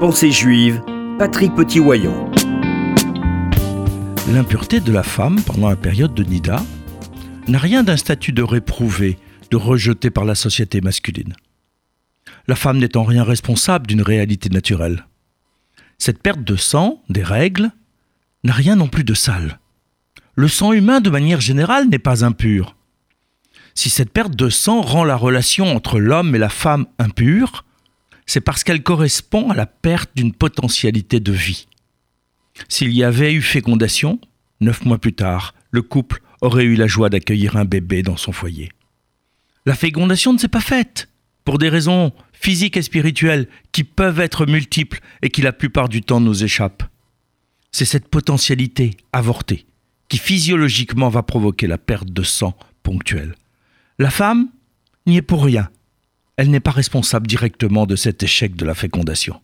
Pensée juive, Patrick Petit-Wayon. L'impureté de la femme pendant la période de Nida n'a rien d'un statut de réprouvé, de rejeté par la société masculine. La femme n'est en rien responsable d'une réalité naturelle. Cette perte de sang, des règles, n'a rien non plus de sale. Le sang humain, de manière générale, n'est pas impur. Si cette perte de sang rend la relation entre l'homme et la femme impure, c'est parce qu'elle correspond à la perte d'une potentialité de vie. S'il y avait eu fécondation, neuf mois plus tard, le couple aurait eu la joie d'accueillir un bébé dans son foyer. La fécondation ne s'est pas faite, pour des raisons physiques et spirituelles qui peuvent être multiples et qui la plupart du temps nous échappent. C'est cette potentialité avortée qui physiologiquement va provoquer la perte de sang ponctuelle. La femme n'y est pour rien. Elle n'est pas responsable directement de cet échec de la fécondation.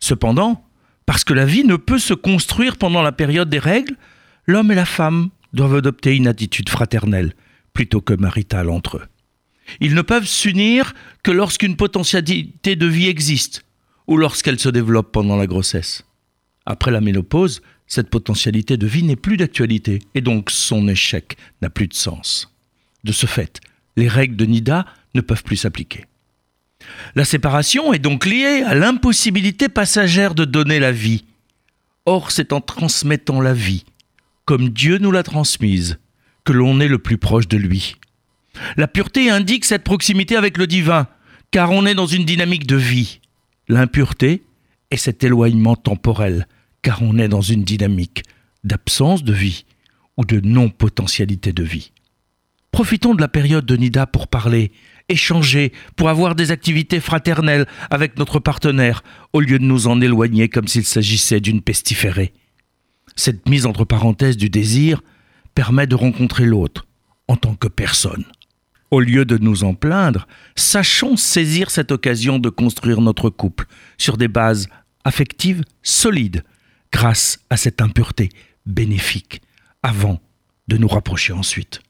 Cependant, parce que la vie ne peut se construire pendant la période des règles, l'homme et la femme doivent adopter une attitude fraternelle plutôt que maritale entre eux. Ils ne peuvent s'unir que lorsqu'une potentialité de vie existe ou lorsqu'elle se développe pendant la grossesse. Après la ménopause, cette potentialité de vie n'est plus d'actualité et donc son échec n'a plus de sens. De ce fait, les règles de Nida ne peuvent plus s'appliquer. La séparation est donc liée à l'impossibilité passagère de donner la vie. Or, c'est en transmettant la vie, comme Dieu nous l'a transmise, que l'on est le plus proche de lui. La pureté indique cette proximité avec le divin, car on est dans une dynamique de vie. L'impureté est cet éloignement temporel, car on est dans une dynamique d'absence de vie ou de non-potentialité de vie. Profitons de la période de Nida pour parler, échanger, pour avoir des activités fraternelles avec notre partenaire, au lieu de nous en éloigner comme s'il s'agissait d'une pestiférée. Cette mise entre parenthèses du désir permet de rencontrer l'autre en tant que personne. Au lieu de nous en plaindre, sachons saisir cette occasion de construire notre couple sur des bases affectives solides, grâce à cette impureté bénéfique, avant de nous rapprocher ensuite.